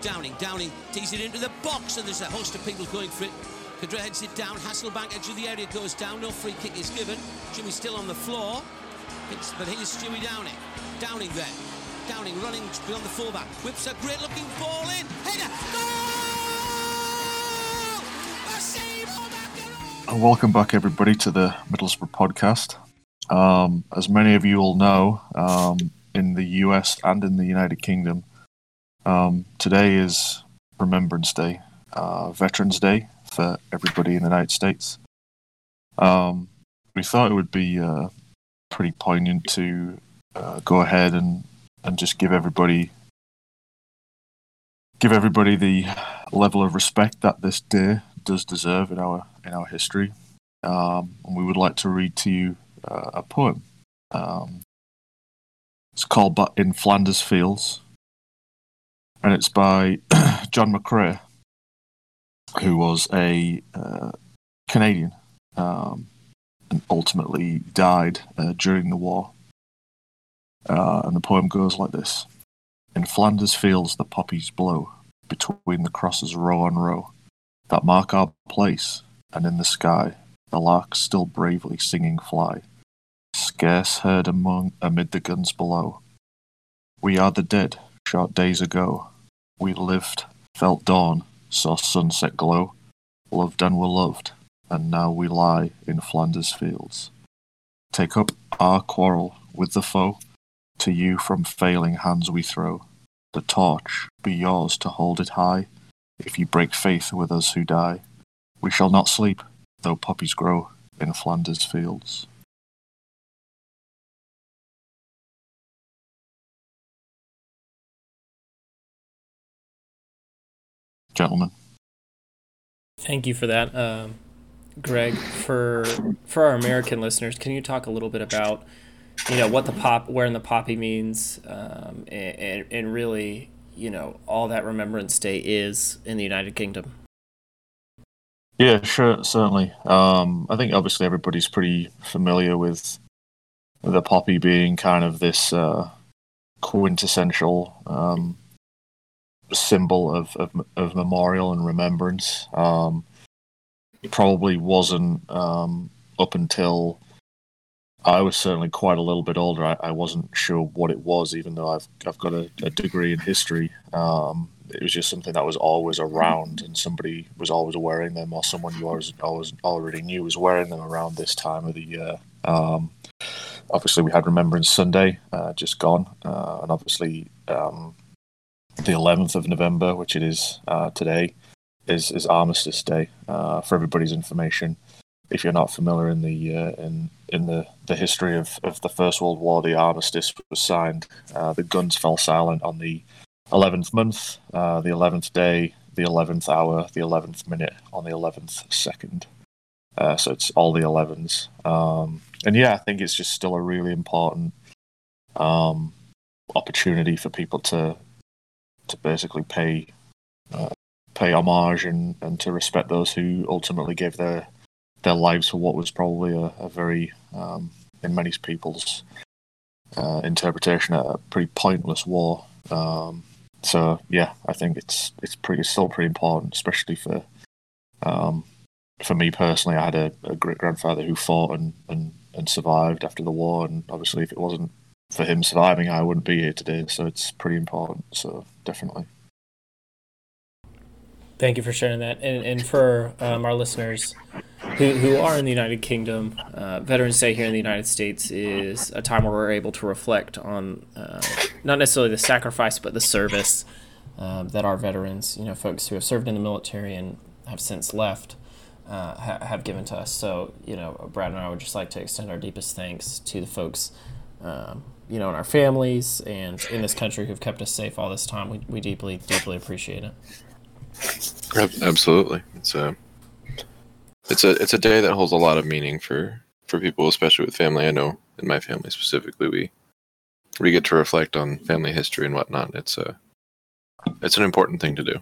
Downing, Downing tees it into the box, and there's a host of people going for it. Kudra heads it down. Hasselbaink edge of the area goes down. No free kick is given. Jimmy's still on the floor. It's, but here's Stewie Downing. Downing there. Downing running beyond the fullback. Whips a great looking ball in. Header. Goal! And welcome back, everybody, to the Middlesbrough podcast. Um, as many of you all know, um, in the US and in the United Kingdom, um, today is Remembrance Day, uh, Veterans Day for everybody in the United States. Um, we thought it would be uh, pretty poignant to uh, go ahead and, and just give everybody give everybody the level of respect that this day does deserve in our in our history. Um, and we would like to read to you uh, a poem. Um, it's called "But in Flanders Fields," and it's by John McCrae, who was a uh, Canadian um, and ultimately died uh, during the war. Uh, and the poem goes like this In Flanders fields the poppies blow, between the crosses row on row, that mark our place, and in the sky the larks still bravely singing fly, scarce heard among amid the guns below. We are the dead, short days ago. We lived, felt dawn, saw sunset glow, loved and were loved, and now we lie in Flanders fields. Take up our quarrel with the foe, to you from failing hands we throw. The torch be yours to hold it high, if you break faith with us who die. We shall not sleep, though poppies grow in Flanders fields. Gentlemen. Thank you for that, um, Greg. For for our American listeners, can you talk a little bit about, you know, what the pop, where in the poppy means, um, and, and really, you know, all that Remembrance Day is in the United Kingdom? Yeah, sure, certainly. Um, I think obviously everybody's pretty familiar with the poppy being kind of this uh, quintessential um, symbol of, of, of memorial and remembrance. Um, it probably wasn't um, up until I was certainly quite a little bit older. I, I wasn't sure what it was, even though I've I've got a, a degree in history. Um, it was just something that was always around, and somebody was always wearing them, or someone you always always already knew was wearing them around this time of the year. Um, obviously, we had Remembrance Sunday uh, just gone, uh, and obviously um, the 11th of November, which it is uh, today, is is Armistice Day. Uh, for everybody's information, if you're not familiar in the uh, in in the, the history of, of the First World War, the armistice was signed. Uh, the guns fell silent on the 11th month, uh, the 11th day, the 11th hour, the 11th minute, on the 11th second. Uh, so it's all the 11s. Um, and yeah, I think it's just still a really important um, opportunity for people to to basically pay uh, pay homage and, and to respect those who ultimately gave their their lives for what was probably a, a very um, in many people's uh, interpretation a pretty pointless war. Um, so yeah, I think it's it's pretty still pretty important, especially for um, for me personally. I had a, a great grandfather who fought and, and and survived after the war, and obviously, if it wasn't for him surviving, I wouldn't be here today. So it's pretty important. So definitely. Thank you for sharing that, and and for um, our listeners who who are in the United Kingdom, uh, Veterans Day here in the United States is a time where we're able to reflect on uh, not necessarily the sacrifice, but the service um, that our veterans, you know, folks who have served in the military and have since left, uh, ha- have given to us. So, you know, Brad and I would just like to extend our deepest thanks to the folks, um, you know, in our families and in this country who've kept us safe all this time. We, we deeply, deeply appreciate it. Absolutely, it's a it's a it's a day that holds a lot of meaning for for people, especially with family. I know in my family specifically, we we get to reflect on family history and whatnot. It's a it's an important thing to do,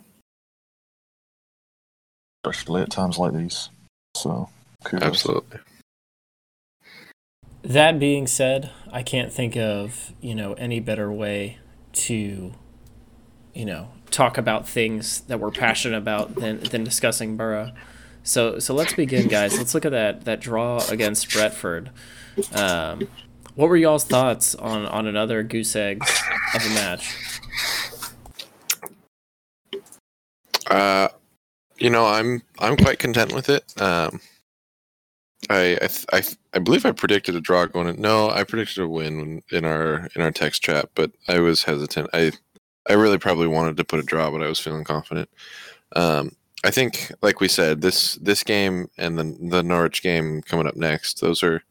especially at times like these. So kudos. absolutely. That being said, I can't think of you know any better way to you know, talk about things that we're passionate about than than discussing Borough. So so let's begin, guys. Let's look at that that draw against Brentford. Um, what were y'all's thoughts on on another goose egg of a match? Uh, you know, I'm I'm quite content with it. Um, I I, th- I th- I believe I predicted a draw going in. No, I predicted a win in our in our text chat, but I was hesitant. I I really probably wanted to put a draw, but I was feeling confident. Um, I think, like we said, this this game and the the Norwich game coming up next, those are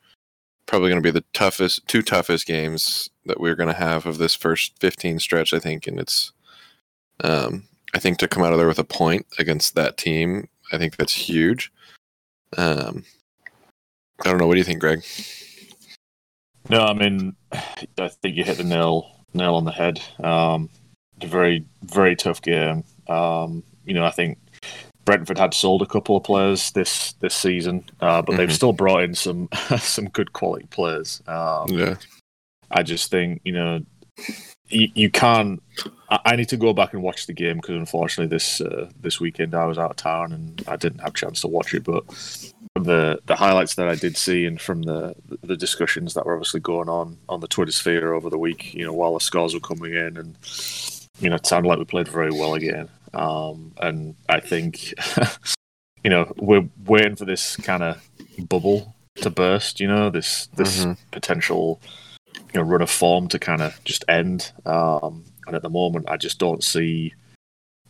probably going to be the toughest two toughest games that we're going to have of this first 15 stretch. I think, and it's um, I think to come out of there with a point against that team, I think that's huge. Um, I don't know. What do you think, Greg? No, I mean, I think you hit the nail nail on the head. Um, a very very tough game. Um, you know, I think Brentford had sold a couple of players this this season, uh, but mm-hmm. they've still brought in some some good quality players. Um, yeah, I just think you know you, you can't. I need to go back and watch the game because unfortunately this uh, this weekend I was out of town and I didn't have a chance to watch it. But the the highlights that I did see and from the the discussions that were obviously going on on the Twitter sphere over the week, you know, while the scores were coming in, and you know, it sounded like we played very well again. Um, and I think, you know, we're waiting for this kind of bubble to burst. You know, this this mm-hmm. potential you know run of form to kind of just end. Um, and at the moment, I just don't see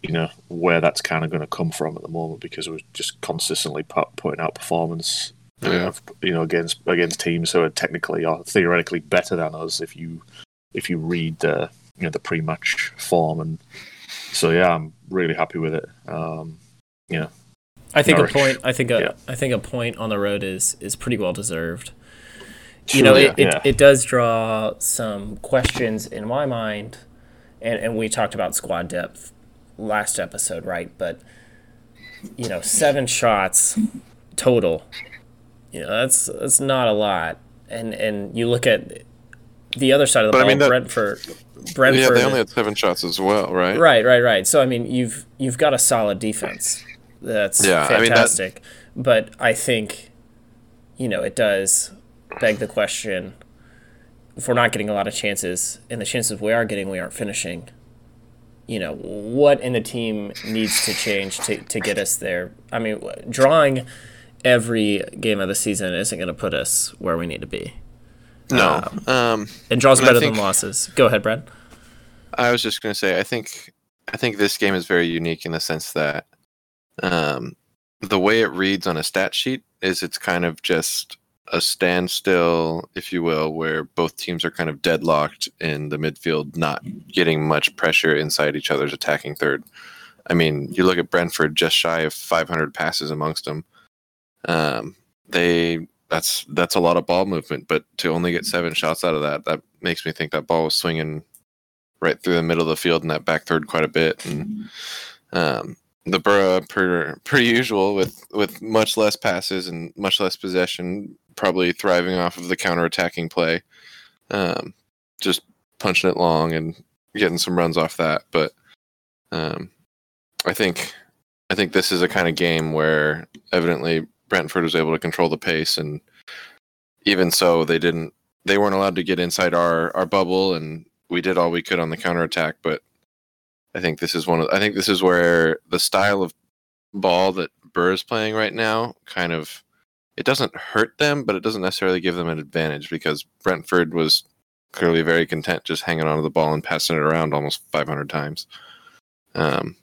you know where that's kind of going to come from at the moment because we're just consistently putting out performance. Yeah. Of, you know, against against teams who are technically or theoretically better than us. If you if you read the you know the pre-match form, and so yeah, I'm really happy with it. Um, yeah, I think Norwich. a point. I think a yeah. I think a point on the road is is pretty well deserved you know, it, yeah. it, it, does draw some questions in my mind, and, and we talked about squad depth last episode, right? But you know, seven shots total. You know, that's that's not a lot. And and you look at the other side of the but ball, I mean that, Brentford. Brentford. Yeah, they only had seven shots as well, right? Right, right, right. So I mean, you've you've got a solid defense. That's yeah, fantastic. I mean, that... But I think, you know, it does beg the question if we're not getting a lot of chances and the chances we are getting we aren't finishing you know what in the team needs to change to, to get us there. I mean drawing every game of the season isn't going to put us where we need to be. No. Um, um, and draws better think, than losses. Go ahead brad. I was just going to say i think i think this game is very unique in the sense that um, the way it reads on a stat sheet is it's kind of just a standstill, if you will, where both teams are kind of deadlocked in the midfield, not getting much pressure inside each other's attacking third. I mean, you look at Brentford, just shy of 500 passes amongst them. Um, they that's that's a lot of ball movement, but to only get seven shots out of that, that makes me think that ball was swinging right through the middle of the field in that back third quite a bit, and um, the Borough per per usual with with much less passes and much less possession probably thriving off of the counter-attacking play, um, just punching it long and getting some runs off that. But um, I think I think this is a kind of game where evidently Brentford was able to control the pace, and even so, they didn't. They weren't allowed to get inside our our bubble, and we did all we could on the counterattack. But I think this is one of. I think this is where the style of ball that Burr is playing right now kind of it doesn't hurt them, but it doesn't necessarily give them an advantage because Brentford was clearly very content just hanging onto the ball and passing it around almost 500 times. Um,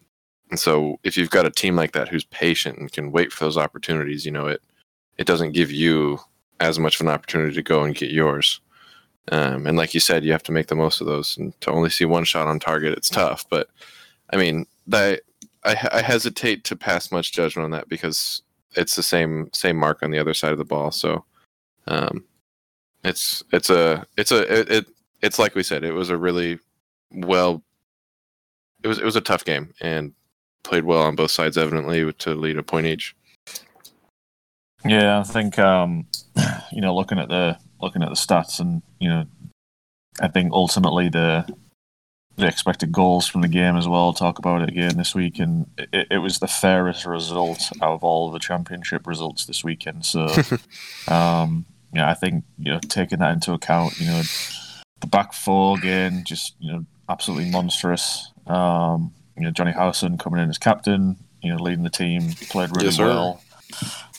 and so if you've got a team like that who's patient and can wait for those opportunities, you know, it it doesn't give you as much of an opportunity to go and get yours. Um, and like you said, you have to make the most of those. And to only see one shot on target, it's tough. But I mean, that I, I hesitate to pass much judgment on that because it's the same same mark on the other side of the ball. So um, it's it's a it's a it, it it's like we said, it was a really well it was it was a tough game and played well on both sides evidently to lead a point each. Yeah, I think um, you know looking at the looking at the stats and you know I think ultimately the the expected goals from the game as well. Talk about it again this week, and it, it was the fairest result out of all the championship results this weekend. So, um, yeah, I think you know taking that into account, you know, the back four again, just you know, absolutely monstrous. Um, you know, Jonny Howson coming in as captain, you know, leading the team, played really Yes, well.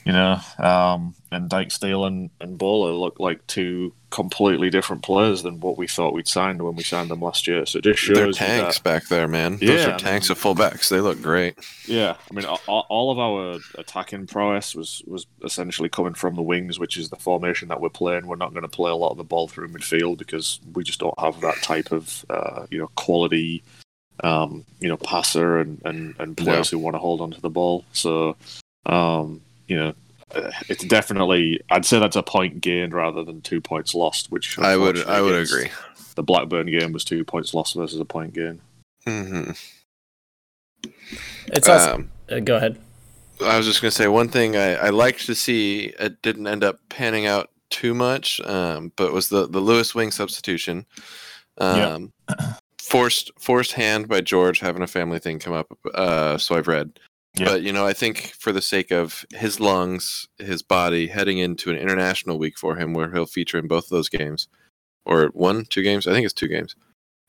You know, um, and Dijksteel and, and Bola look like two completely different players than what we thought we'd signed when we signed them last year. So it just shows They're tanks that- back there, man. Those Yeah, are I tanks mean- of fullbacks. They look great. Yeah, I mean, all, all of our attacking prowess was was essentially coming from the wings, which is the formation that we're playing. We're not going to play a lot of the ball through midfield because we just don't have that type of uh, you know quality, um, you know, passer and and, and players who want to hold on to the ball. So, um, you know. uh, It's definitely, I'd say that's a point gained rather than two points lost. Which I would I would agree. The Blackburn game was two points lost versus a point gain. hmm It's also, Um, uh, go ahead. I was just gonna say one thing I, I liked to see. It didn't end up panning out too much, um, but was the the Lewis Wing substitution. Um, forced forced hand by George having a family thing come up. Uh, so I've read. Yeah. But you know, I think for the sake of his lungs, his body, heading into an international week for him, where he'll feature in both of those games, or one, two games. I think it's two games.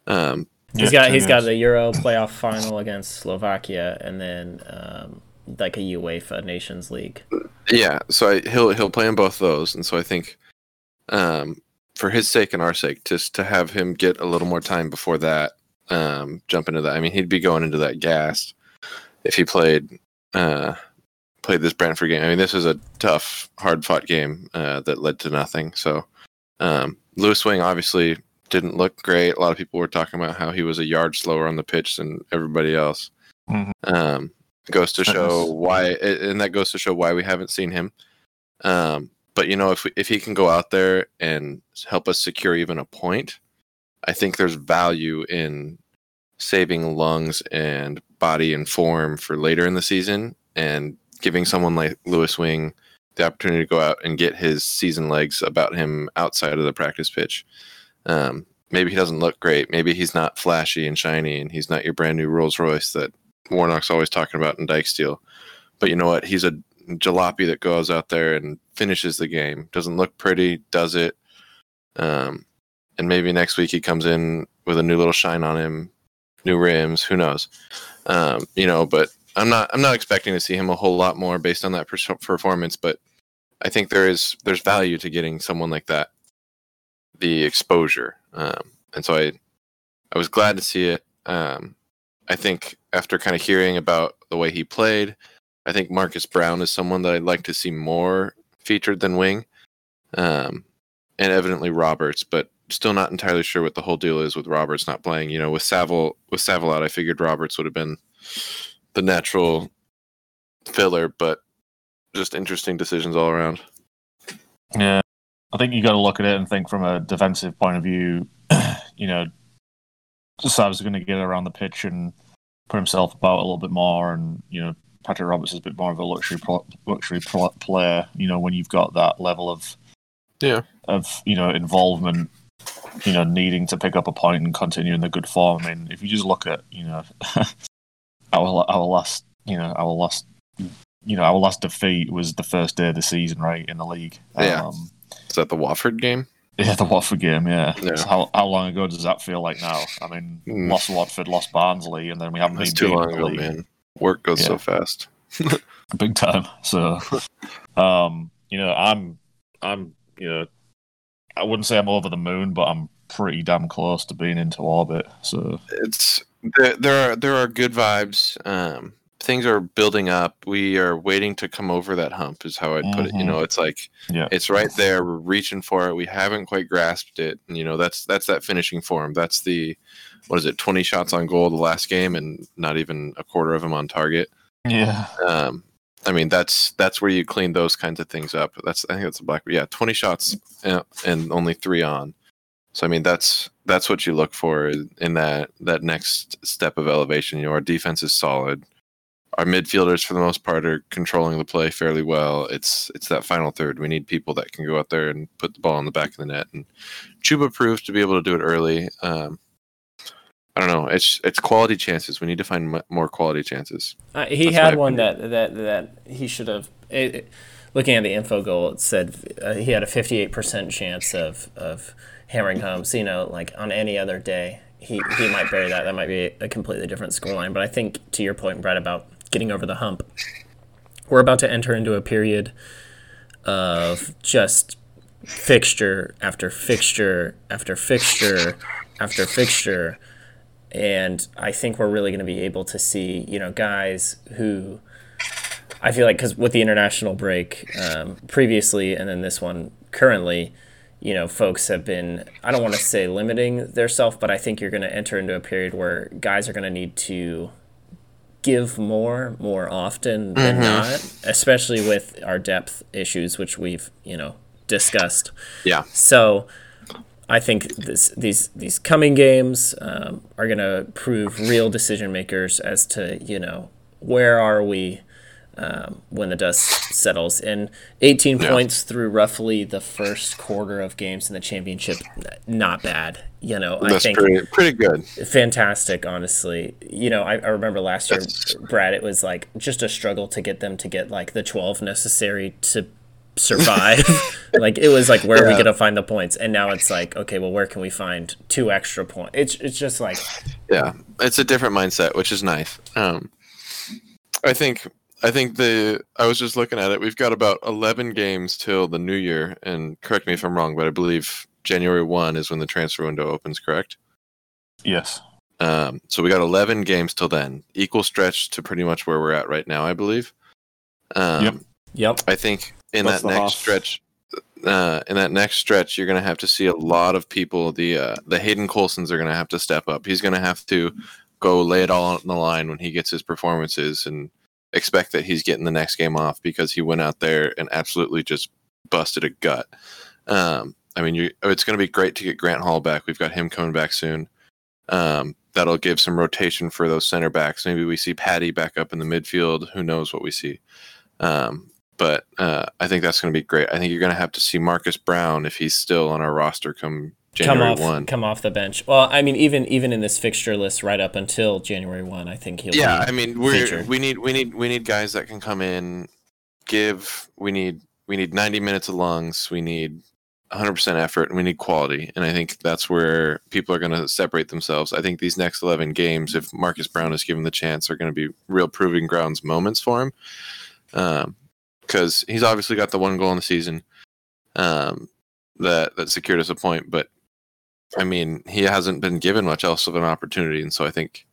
Um, He's Yeah, got two he's got games. the Euro playoff final against Slovakia, and then um, like a UEFA Nations League. Yeah, so I, he'll he'll play in both those, and so I think, um, for his sake and our sake, just to have him get a little more time before that, um, jump into that. I mean, he'd be going into that gassed if he played uh, played this Brentford game. I mean, this was a tough, hard fought game uh, that led to nothing. So, um, Lewis Wing obviously didn't look great. A lot of people were talking about how he was a yard slower on the pitch than everybody else. Mhm. Um, goes to show why, and that goes to show why we haven't seen him. Um, but you know, if we, if he can go out there and help us secure even a point, I think there's value in saving lungs and body and form for later in the season, and giving someone like Lewis Wing the opportunity to go out and get his season legs about him outside of the practice pitch. Um, maybe he doesn't look great. Maybe he's not flashy and shiny, and he's not your brand new Rolls Royce that Warnock's always talking about in Dijksteel. But you know what? He's a jalopy that goes out there and finishes the game. Doesn't look pretty, does it. Um, and maybe next week he comes in with a new little shine on him, new rims. Who knows? Um, you know, but I'm not. I'm not expecting to see him a whole lot more based on that pers- performance. But I think there is there's value to getting someone like that the exposure. Um, and so I I was glad to see it. Um, I think after kind of hearing about the way he played, I think Marcus Browne is someone that I'd like to see more featured than Wing, um, and evidently Roberts, but still not entirely sure what the whole deal is with Roberts not playing. You know, with Saville with Saville out, I figured Roberts would have been the natural filler, but just interesting decisions all around. Yeah, I think you got to look at it and think from a defensive point of view. you know, Sav's going to get around the pitch and put himself about a little bit more, and you know, Patrick Roberts is a bit more of a luxury pro- luxury pl- player. You know, when you've got that level of Yeah. of you know involvement, you know, needing to pick up a point and continue in the good form. I mean, if you just look at you know our our last you know our last you know our last defeat was the first day of the season, right in the league. Yeah. Um, Is that the Watford game? yeah, the Watford game. Yeah. Yeah. So how how long ago does that feel like now? I mean, Mm. lost Watford, lost Barnsley, and then we haven't That's been too long in the ago, man. Work goes Yeah. so fast. big time. So, um, you know, I'm, I'm, you know, I wouldn't say I'm over the moon, but I'm pretty damn close to being into orbit. So, It's there. There are there are good vibes. Um, things are building up. We are waiting to come over that hump. Is how I'd put it. You Mhm. know, it's like Yeah. it's right there. We're reaching for it. We haven't quite grasped it. And, you know, that's that's that finishing form. That's the what is it? Twenty shots on goal the last game, and not even a quarter of them on target. yeah, Um, I mean, that's that's where you clean those kinds of things up. That's I think that's a black. Yeah, twenty shots and, only three on. So I mean, that's that's what you look for in that that next step of elevation. You know, our defense is solid. Our midfielders, for the most part, are controlling the play fairly well. It's it's that final third. We need people that can go out there and put the ball in the back of the net. And Chuba proved to be able to do it early. Um, I don't know. It's it's quality chances. We need to find m- more quality chances. Uh, he That's had one that, that that he should have. It, it- looking at the Infogol, it said uh, he had a 58% chance of, of hammering home. So, you know, like on any other day, he, he might bury that. That might be a completely different scoreline. But I think, to your point, Brett, about getting over the hump, we're about to enter into a period of just fixture after fixture after fixture after fixture. And I think we're really going to be able to see, you know, guys who I feel like because with the international break um, previously and then this one currently, you know, folks have been, I don't want to say limiting their self, but I think you're going to enter into a period where guys are going to need to give more more often than not, especially with our depth issues, which we've, you know, discussed. Yeah. So I think this, these these coming games um, are going to prove real decision makers as to you know where are we um, when the dust settles. And 18 Yeah. points through roughly the first quarter of games in the championship, not bad. You know, I think pretty pretty good. fantastic honestly you know I, I remember last year That's- brad it was like just a struggle to get them to get like the 12 necessary to survive like it was like where are we gonna find the points and now it's like okay well where can we find two extra points it's, it's just like Yeah, it's a different mindset, which is nice. Um, I think I think the I was just looking at it. We've got about eleven games till the new year, and correct me if I'm wrong, but I believe January one is when the transfer window opens. Correct. Yes. Um, so we got eleven games till then, equal stretch to pretty much where we're at right now, I believe. Um, Yep. yep I think in That's that next stretch, uh, in that next stretch, you're going to have to see a lot of people. The uh, the Hayden Coulsons are going to have to step up. He's going to have to go lay it all on the line when he gets his performances and expect that he's getting the next game off because he went out there and absolutely just busted a gut. Um, I mean, you, it's going to be great to get Grant Hall back. We've got him coming back soon. Um, that'll give some rotation for those center backs. Maybe we see Paddy back up in the midfield. Who knows what we see? Um, but uh, I think that's going to be great. I think you're going to have to see Marcus Browne if he's still on our roster come come January off one. come off the bench well i mean even even in this fixture list right up until january 1 i think he'll yeah, be I mean we're we need we need we need guys that can come in, give. We need we need 90 minutes of lungs. We need 100% effort, and we need quality. And I think that's where people are going to separate themselves. I think these next 11 games, if Marcus Browne is given the chance, are going to be real proving grounds moments for him. Because he's obviously got the one goal in the season um, that that secured us a point, but I mean he hasn't been given much else of an opportunity, and so I think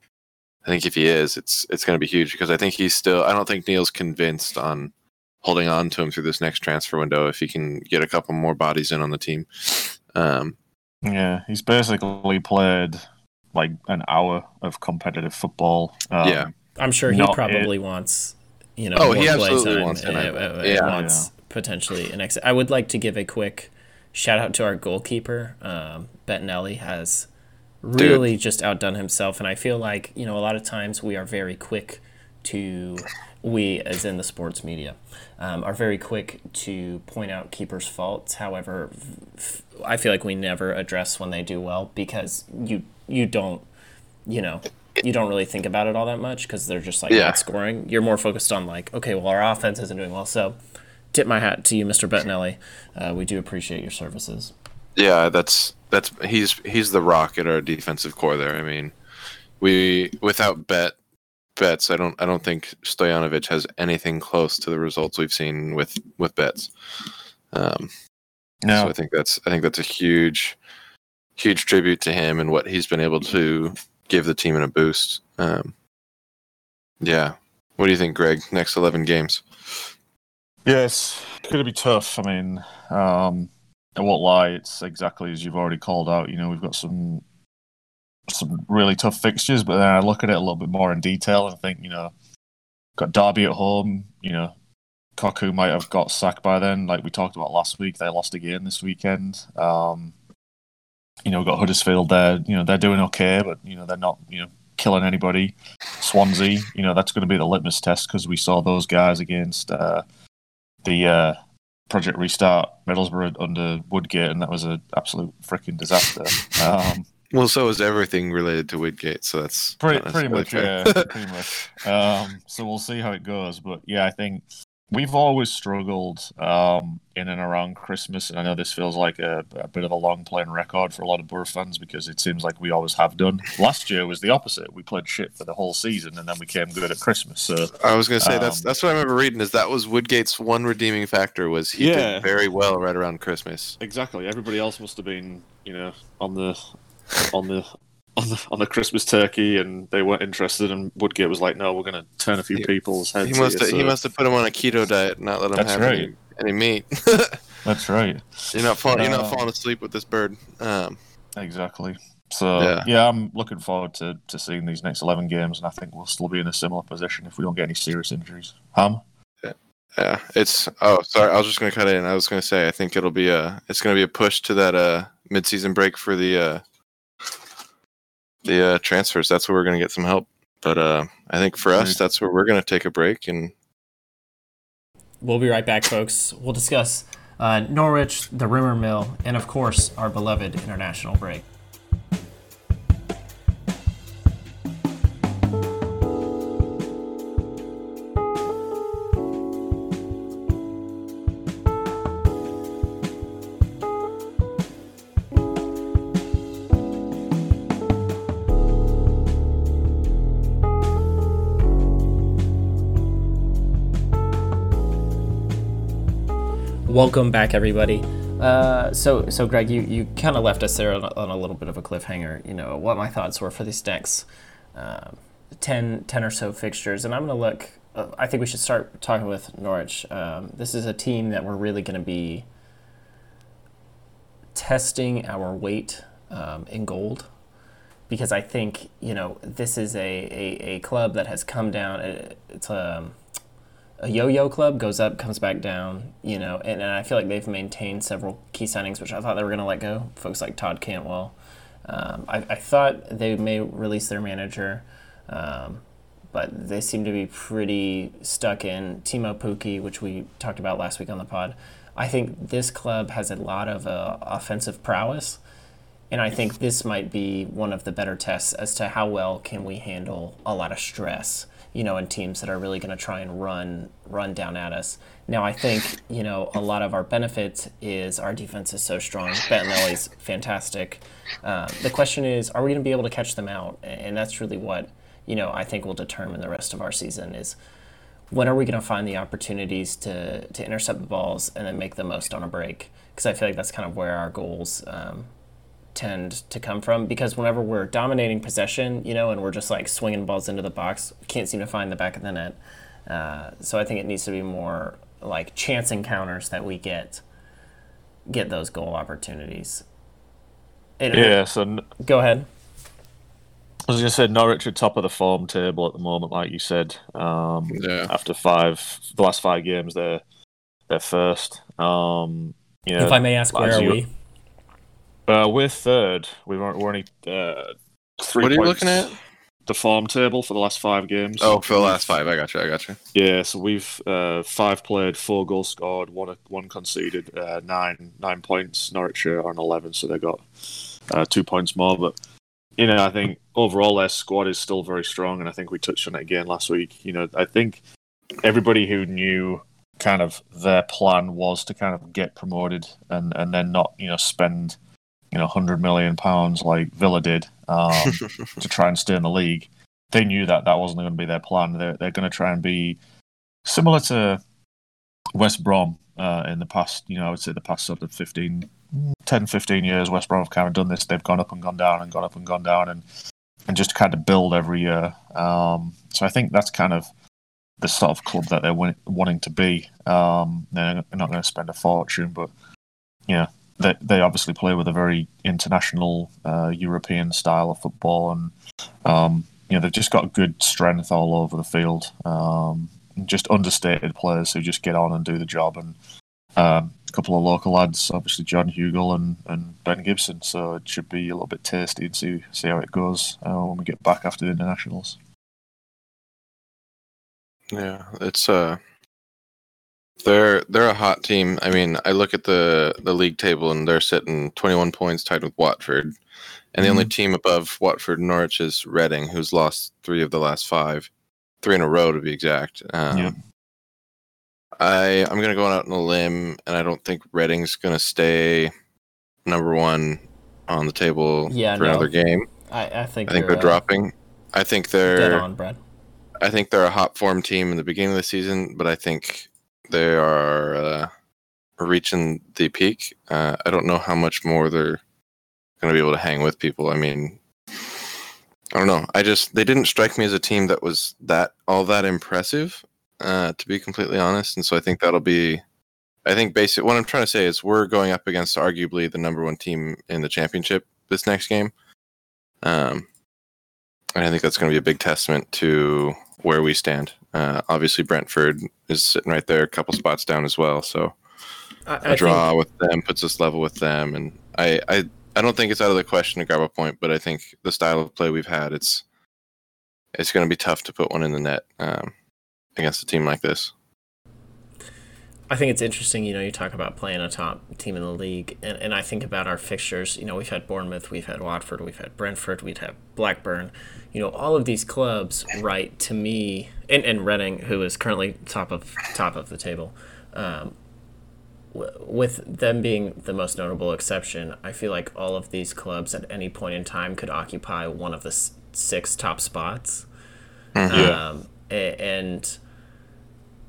I think if he is, it's it's going to be huge because I think he's still. I don't think Neil's convinced on holding on to him through this next transfer window if he can get a couple more bodies in on the team. Um, Yeah, he's basically played like an hour of competitive football. Um, Yeah. i'm sure he Not probably wants you know Oh, he play absolutely time, wants uh, uh, yeah. wants potentially an exit i would like to give a quick shout out to our goalkeeper um, bettinelli has really just outdone himself and i feel like you know a lot of times we are very quick to we as in the sports media um, are very quick to point out keepers faults. However f- i feel like we never address when they do well because you you don't you know you don't really think about it all that much because they're just like Yeah. not scoring you're more focused on like okay well our offense isn't doing well so tip my hat to you mr bettinelli uh, we do appreciate your services yeah, that's that's he's he's the rock at our defensive core there. I mean, we without Bet Bets, I don't I don't think Stojanovic has anything close to the results we've seen with with Bets. Um, No, So I think that's I think that's a huge, huge tribute to him and what he's been able to give the team in a boost. Um, yeah. What do you think, Greg? Next eleven games. Yeah, it's going to be tough. I mean, um, I won't lie. It's exactly as you've already called out. You know, we've got some some really tough fixtures, but then I look at it a little bit more in detail and think, you know, got Derby at home. You know, Cocu might have got sacked by then, like we talked about last week. They lost again this weekend. Um, you know, we've got Huddersfield there. You know, they're doing okay, but you know, they're not. You know, killing anybody. Swansea. You know, that's going to be the litmus test because we saw those guys against. Uh, the uh, Project Restart Middlesbrough under Woodgate, and that was an absolute freaking disaster. Um, Well, so is everything related to Woodgate, so that's Pretty, pretty much, yeah, pretty much. Um, so we'll see how it goes, but yeah, I think we've always struggled um, in and around Christmas, and I know this feels like a, a bit of a long playing record for a lot of Borough fans because it seems like we always have done. Last year was the opposite; we played shit for the whole season, and then we came good at Christmas. So I was gonna say that's Um, that's what I remember reading is that was Woodgate's one redeeming factor was he Yeah. did very well right around Christmas. exactly, everybody else must have been, you know, on the on the. On the, on the Christmas turkey, and they weren't interested, and Woodgate was like, "No, we're going to turn a few He- people's heads." He must here, have, he must have put him on a keto diet, not let him That's have right. any, any meat. That's right. you're not falling you're not Um, falling asleep with this bird. Um, Exactly. So Yeah. yeah. I'm looking forward to, to seeing these next eleven games, and I think we'll still be in a similar position if we don't get any serious injuries. Ham? yeah, it's oh sorry, I was just gonna cut in. I was gonna say I think it'll be a it's gonna be a push to that uh mid season break for the uh the uh transfers. That's where we're gonna get some help. But uh I think for us that's where we're gonna take a break and We'll be right back, folks. We'll discuss uh, Norwich, the rumor mill, and of course, our beloved international break. Welcome back, everybody. Uh, so, so Greg, you, you kind of left us there on a, on a little bit of a cliffhanger. You know what my thoughts were for these next uh, 10, 10 or so fixtures, and I'm going to look. Uh, I think we should start talking with Norwich. Um, this is a team that we're really going to be testing our weight um, in gold because I think you know this is a, a, a club that has come down. It, it's a a yo-yo club goes up, comes back down, you know, and, and I feel like they've maintained several key signings, which I thought they were going to let go. Folks like Todd Cantwell. Um, I, I thought they may release their manager, um, but they seem to be pretty stuck in Teemu Pukki, which we talked about last week on the pod. I think this club has a lot of uh, offensive prowess, and I think this might be one of the better tests as to how well can we handle a lot of stress, you know, in teams that are really going to try and run run down at us. Now, I think you know a lot of our benefit is our defense is so strong. Bettinelli's fantastic. Uh, the question is, are we going to be able to catch them out? And that's really what you know I think will determine the rest of our season is when are we going to find the opportunities to, to intercept the balls and then make the most on a break? Because I feel like that's kind of where our goals um, tend to come from. Because whenever we're dominating possession, you know, and we're just like swinging balls into the box, can't seem to find the back of the net. Uh, so I think it needs to be more like chance encounters that we get get those goal opportunities. It- Yeah. So n- Go ahead. I was going to say Norwich are top of the form table at the moment, like you said. Um, Yeah. After five, the last five games, they're they're first. Um, you know, if I may ask, where are you- we? Uh, we're third. We've we're only uh, three. What are you looking at? The form table for the last five games. Oh, for the last five. I got you. I got you. Yeah, so we've uh, five played, four goals scored, one one conceded, uh, nine nine points. Norwich are on eleven, so they got uh, two points more. But you know, I think overall their squad is still very strong, and I think we touched on it again last week. You know, I think everybody who knew kind of their plan was to kind of get promoted and and then not you know spend you know hundred million pounds like Villa did um, to try and stay in the league. They knew that that wasn't going to be their plan. They're they're going to try and be similar to West Brom uh, in the past. You know, I would say the past sort of 15, 10, 15 years. West Brom have kind of done this. They've gone up and gone down and gone up and gone down and and just kind of build every year. Um, so I think that's kind of the sort of club that they're win- wanting to be. Um, they're not going to spend a fortune, but you know, they they obviously play with a very international uh, European style of football, and um, you know they've just got good strength all over the field. Um, just understated players who just get on and do the job, and um, a couple of local lads, obviously John Hugill and, and Ben Gibson. So it should be a little bit tasty and see see how it goes uh, when we get back after the internationals. Yeah, it's uh they're they're a hot team. I mean, I look at the the league table and they're sitting 21 points tied with Watford and the only team above Watford and Norwich is Reading, who's lost three of the last five, three in a row to be exact. Um, Yeah. I I'm gonna go out on a limb, and I don't think Reading's gonna stay number one on the table Yeah, for no. another game. I, I think I think you're, they're uh, dropping. I think they're dead on, Brad. I think they're a hot form team in the beginning of the season, but I think they are uh, reaching the peak. Uh, I don't know how much more they're going to be able to hang with people. I mean, I don't know. I just they didn't strike me as a team that was that all that impressive, uh, to be completely honest. And so I think that'll be. I think basic. What I'm trying to say is we're going up against arguably the number one team in the championship this next game. Um, and I think that's going to be a big testament to where we stand. Uh, obviously, Brentford is sitting right there, a couple spots down as well. So I, a I think- draw with them puts us level with them, and I, I, I don't think it's out of the question to grab a point, but I think the style of play we've had, it's, it's going to be tough to put one in the net um, against a team like this. I think it's interesting, you know, you talk about playing a top team in the league, and, and I think about our fixtures. You know, we've had Bournemouth, we've had Watford, we've had Brentford, we've had Blackburn. You know, all of these clubs, right, to me, and, and Reading, who is currently top of top of the table, um, w- with them being the most notable exception, I feel like all of these clubs at any point in time could occupy one of the s- six top spots. Um, a- and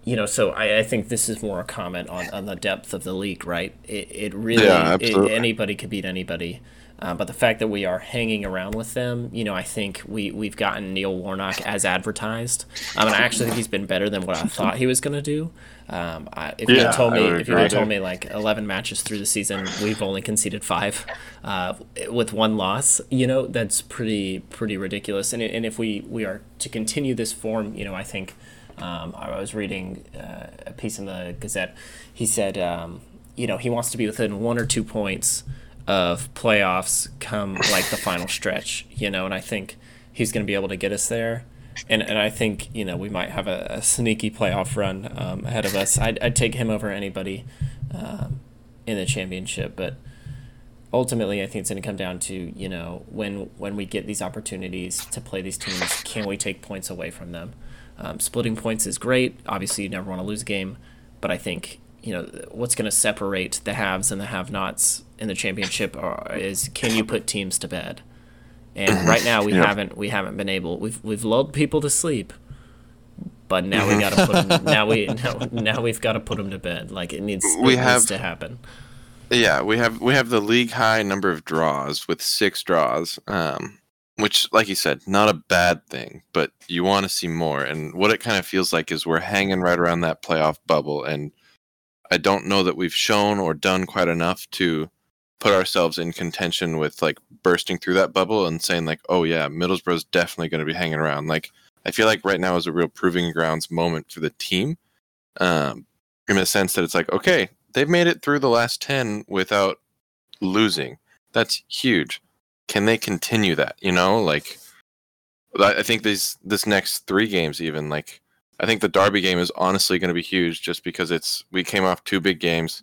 you know, so I, I think this is more a comment on, on the depth of the league, right? It, it really, Yeah, it, anybody could beat anybody. Uh, but the fact that we are hanging around with them, you know, I think we, we've gotten Neil Warnock as advertised. Um, and I actually think he's been better than what I thought he was going to do. Um, I, if you Yeah, had told me, if you had told me like 11 matches through the season, we've only conceded five uh, with one loss, you know, that's pretty, pretty ridiculous. And, and if we, we are to continue this form, you know, I think um, I was reading uh, a piece in the Gazette. He said, um, you know, he wants to be within one or two points of playoffs come like the final stretch, you know, and I think he's going to be able to get us there. And, and I think, you know, we might have a, a sneaky playoff run um, ahead of us. I'd, I'd take him over anybody um, in the championship, but ultimately I think it's going to come down to, you know, when when we get these opportunities to play these teams, can we take points away from them? Um, splitting points is great. Obviously, you never want to lose a game, but I think you know what's going to separate the haves and the have-nots in the championship are, is can you put teams to bed? And right now we Yeah. haven't we haven't been able. We've we've lulled people to sleep, but now we got to put 'em- now we now, now we've got to put them to bed. Like it needs We it have- needs to happen. Yeah, we have we have the league high number of draws with six draws, um, which, like you said, not a bad thing, but you want to see more. And what it kind of feels like is we're hanging right around that playoff bubble, and I don't know that we've shown or done quite enough to put ourselves in contention with like bursting through that bubble and saying like, oh yeah, Middlesbrough's definitely going to be hanging around. Like I feel like right now is a real proving grounds moment for the team, um, in the sense that it's like, okay, they've made it through the last 10 without losing. That's huge. Can they continue that? You know, like I think these this next three games even like I think the Derby game is honestly going to be huge just because it's we came off two big games.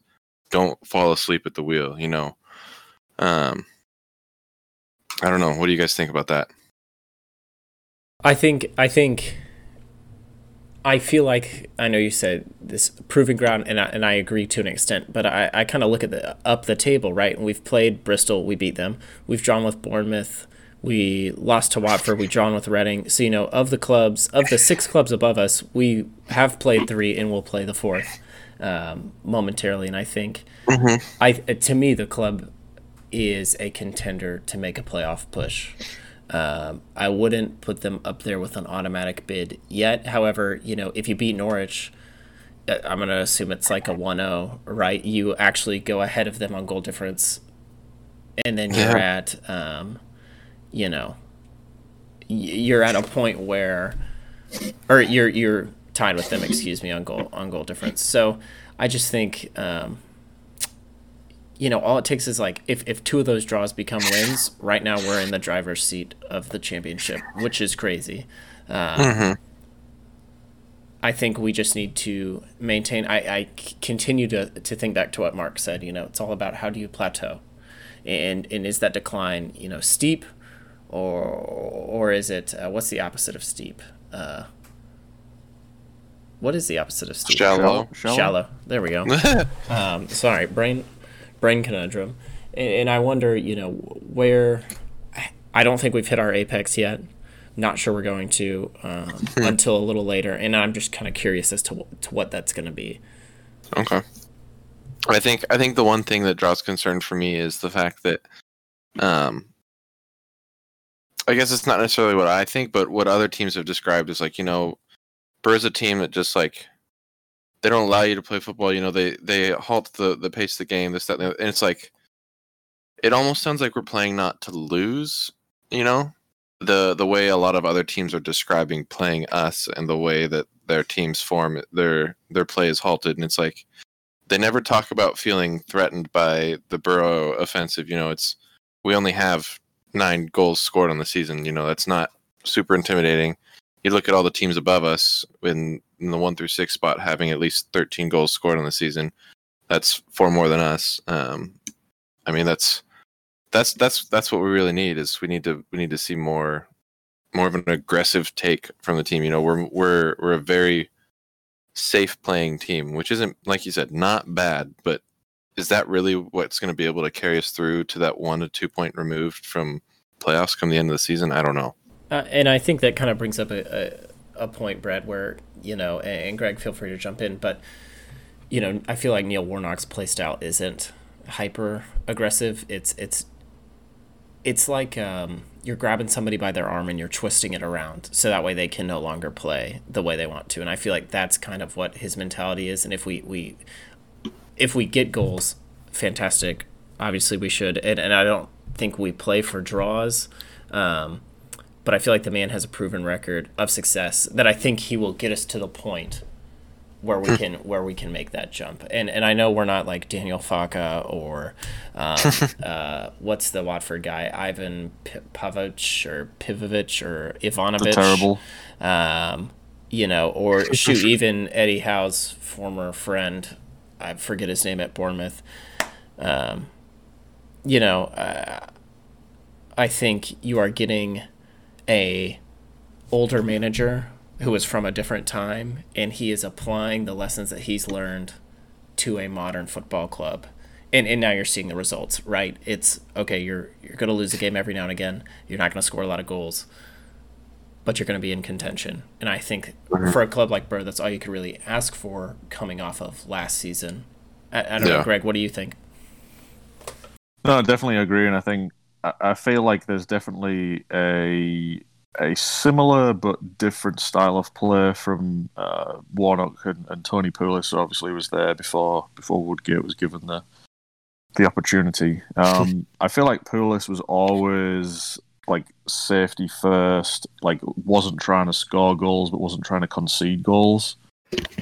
Don't fall asleep at the wheel, you know. Um I don't know. What do you guys think about that? I think I think I feel like I know you said this proving ground, and I, and I agree to an extent. But I, I kind of look at the up the table, right? And we've played Bristol, we beat them. We've drawn with Bournemouth, we lost to Watford, we drawn with Reading. So you know, of the clubs, of the six clubs above us, we have played three, and we'll play the fourth um, momentarily. And I think, I to me, the club is a contender to make a playoff push. Um, I wouldn't put them up there with an automatic bid yet. However, you know, if you beat Norwich, uh, I'm going to assume it's like a 1 0, right? You actually go ahead of them on goal difference, and then you're Yeah. at, um, you know, you're at a point where, or you're you're tied with them, excuse me, on goal on goal difference. So I just think, um, you know, all it takes is like if, if two of those draws become wins, right now we're in the driver's seat of the championship, which is crazy. Uh, I think we just need to maintain. I, I continue to, to think back to what Mark said. You know, it's all about how do you plateau, and and is that decline you know steep, or or is it uh, what's the opposite of steep? Uh, what is the opposite of steep? Shallow. Shallow. Shallow. There we go. um, sorry, brain brain conundrum, and, and I wonder, you know, where I don't think we've hit our apex yet. Not sure we're going to um, until a little later, and I'm just kind of curious as to to what that's going to be. Okay. I think I think the one thing that draws concern for me is the fact that um I guess it's not necessarily what I think, but what other teams have described is like, you know, Burr's a team that just like they don't allow you to play football, you know, they they halt the the pace of the game, this, that, and, and it's like it almost sounds like we're playing not to lose, you know? The the way a lot of other teams are describing playing us and the way that their teams form their their play is halted and it's like they never talk about feeling threatened by the Boro offensive. You know, it's we only have nine goals scored on the season. You know, that's not super intimidating. You look at all the teams above us in, in the one through six spot having at least 13 goals scored on the season. That's four more than us. Um, I mean, that's that's that's that's what we really need is we need to we need to see more more of an aggressive take from the team. You know, we're we're we're a very safe playing team, which isn't like you said, not bad, but is that really what's going to be able to carry us through to that one to two point removed from playoffs come the end of the season? I don't know. Uh, and I think that kind of brings up a, a, a point, Brad, where, you know, and, and Greg, feel free to jump in, but, you know, I feel like Neil Warnock's play style isn't hyper aggressive. It's, it's, it's like um, you're grabbing somebody by their arm and you're twisting it around so that way they can no longer play the way they want to. And I feel like that's kind of what his mentality is. And if we, we if we get goals, fantastic. Obviously, we should. And, and I don't think we play for draws. Um, but I feel like the man has a proven record of success that I think he will get us to the point where we can where we can make that jump. And and I know we're not like Daniel Farke or um, uh, what's the Watford guy Ivan P- Pavic or Pivovic or Ivanovic. terrible. Um, you know, or shoot, even Eddie Howe's former friend, I forget his name at Bournemouth. Um, you know, uh, I think you are getting a older manager who is from a different time and he is applying the lessons that he's learned to a modern football club. And, and now you're seeing the results, right? It's okay, you're you're gonna lose a game every now and again. You're not gonna score a lot of goals. But you're gonna be in contention. And I think for a club like Burr, that's all you could really ask for coming off of last season. I, I don't know, Greg, what do you think? No, I definitely agree, and I think I, feel like there's definitely a a similar but different style of play from uh, Warnock and, and Tony Pulis. Obviously, was there before before Woodgate was given the the opportunity. Um, I feel like Pulis was always like safety first, like wasn't trying to score goals, but wasn't trying to concede goals.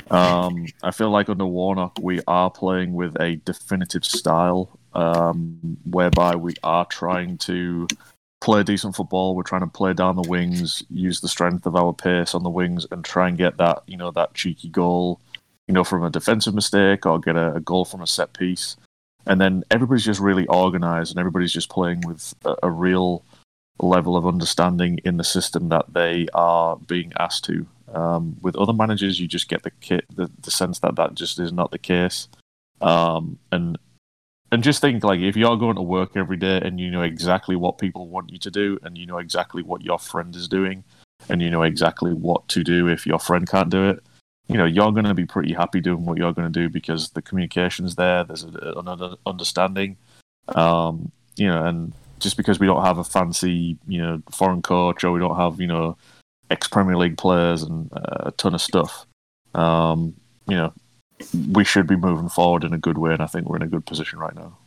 Um, I feel like under Warnock, we are playing with a definitive style, um, whereby we are trying to play decent football. We're trying to play down the wings, use the strength of our pace on the wings, and try and get that, you know, that cheeky goal, you know, from a defensive mistake or get a, a goal from a set piece. And then everybody's just really organized, and everybody's just playing with a, a real level of understanding in the system that they are being asked to. Um, with other managers, you just get the, ki- the the sense that that just is not the case. Um, and and just think like if you're going to work every day and you know exactly what people want you to do, and you know exactly what your friend is doing, and you know exactly what to do if your friend can't do it, you know you're going to be pretty happy doing what you're going to do because the communication's there. There's an understanding. Um, you know, and just because we don't have a fancy, you know, foreign coach or we don't have, you know, ex Premier League players and uh, a ton of stuff, um, you know, we should be moving forward in a good way, and I think we're in a good position right now.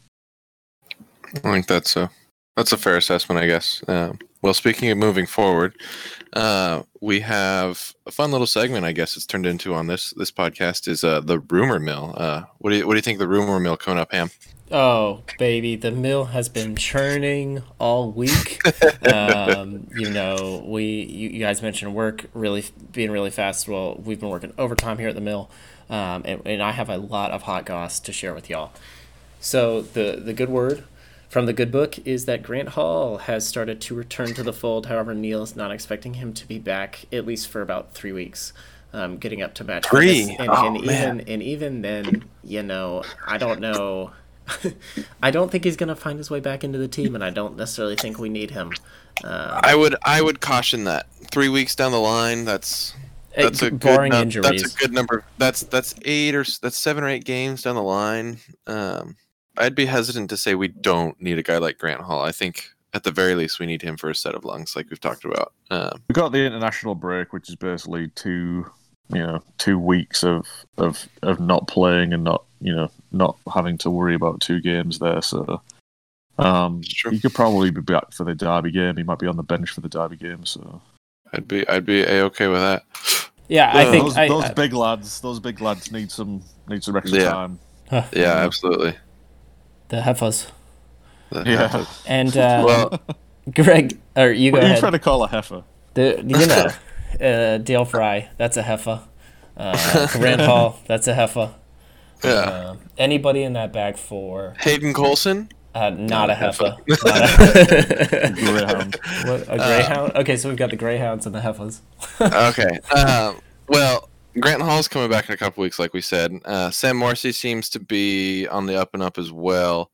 I think that's a that's a fair assessment, I guess. Um, well, speaking of moving forward, uh, we have a fun little segment. I guess it's turned into on this this podcast is uh, the rumor mill. Uh, what do you what do you think of the rumor mill coming up, Ham? Oh, baby, the mill has been churning all week. um, you know, we you, you guys mentioned work really being really fast. Well, we've been working overtime here at the mill, um, and, and I have a lot of hot goss to share with y'all. So the the good word from the good book is that Grant Hall has started to return to the fold. However, Neil is not expecting him to be back at least for about three weeks, um, getting up to match Three? And, Oh, and man. even and even then, you know, I don't know. I don't think he's gonna find his way back into the team, and I don't necessarily think we need him. Uh, I would I would caution that three weeks down the line. That's that's a good barring num- injuries. That's a good number. That's that's eight or that's seven or eight games down the line. Um, I'd be hesitant to say we don't need a guy like Grant Hall. I think at the very least we need him for a set of lungs, like we've talked about. Um, We got the international break, which is basically two, you know, two weeks of of of not playing and not, you know, not having to worry about two games there. So, um, It's he could probably be back for the Derby game. He might be on the bench for the Derby game. So, I'd be I'd be a okay with that. Yeah, I think those, I, those I- big lads, those big lads need some need some extra Yeah. time. huh, Yeah, absolutely. the heifers That Yeah. happens. and uh, Well, Greg, or you go What are you trying to call a heifer? The, you know, uh, Dael Fry, that's a heifer. Uh, Grant Hall, that's a heifer. yeah. Uh, anybody in that back four, Hayden Coulson. Uh, not a heifer. Not a, Greyhound. what, a greyhound? Okay, so we've got the greyhounds and the heifers. okay. Um, well, Grant Hall's coming back in a couple weeks, like we said. Uh, Sam Morsy seems to be on the up and up as well.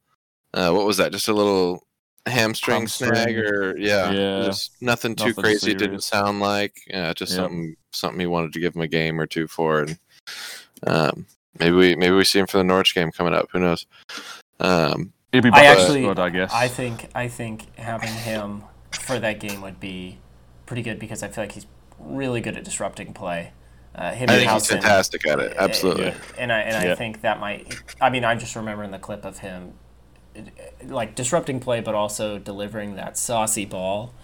Uh, what was that? Just a little hamstring, Hamstring. snag, or yeah, Yeah. just nothing too Nothing crazy. Didn't sound like uh, just Yep. something something he wanted to give him a game or two for, and um, maybe we maybe we see him for the Norwich game coming up. Who knows? Um, He'd be I back in the actually, squad, I guess. I think, I think having him for that game would be pretty good because I feel like he's really good at disrupting play. Uh, him I and think he's fantastic at it. Uh, Absolutely. Yeah. and I and I think that might. I mean, I'm just remember in the clip of him, uh, like disrupting play, but also delivering that saucy ball.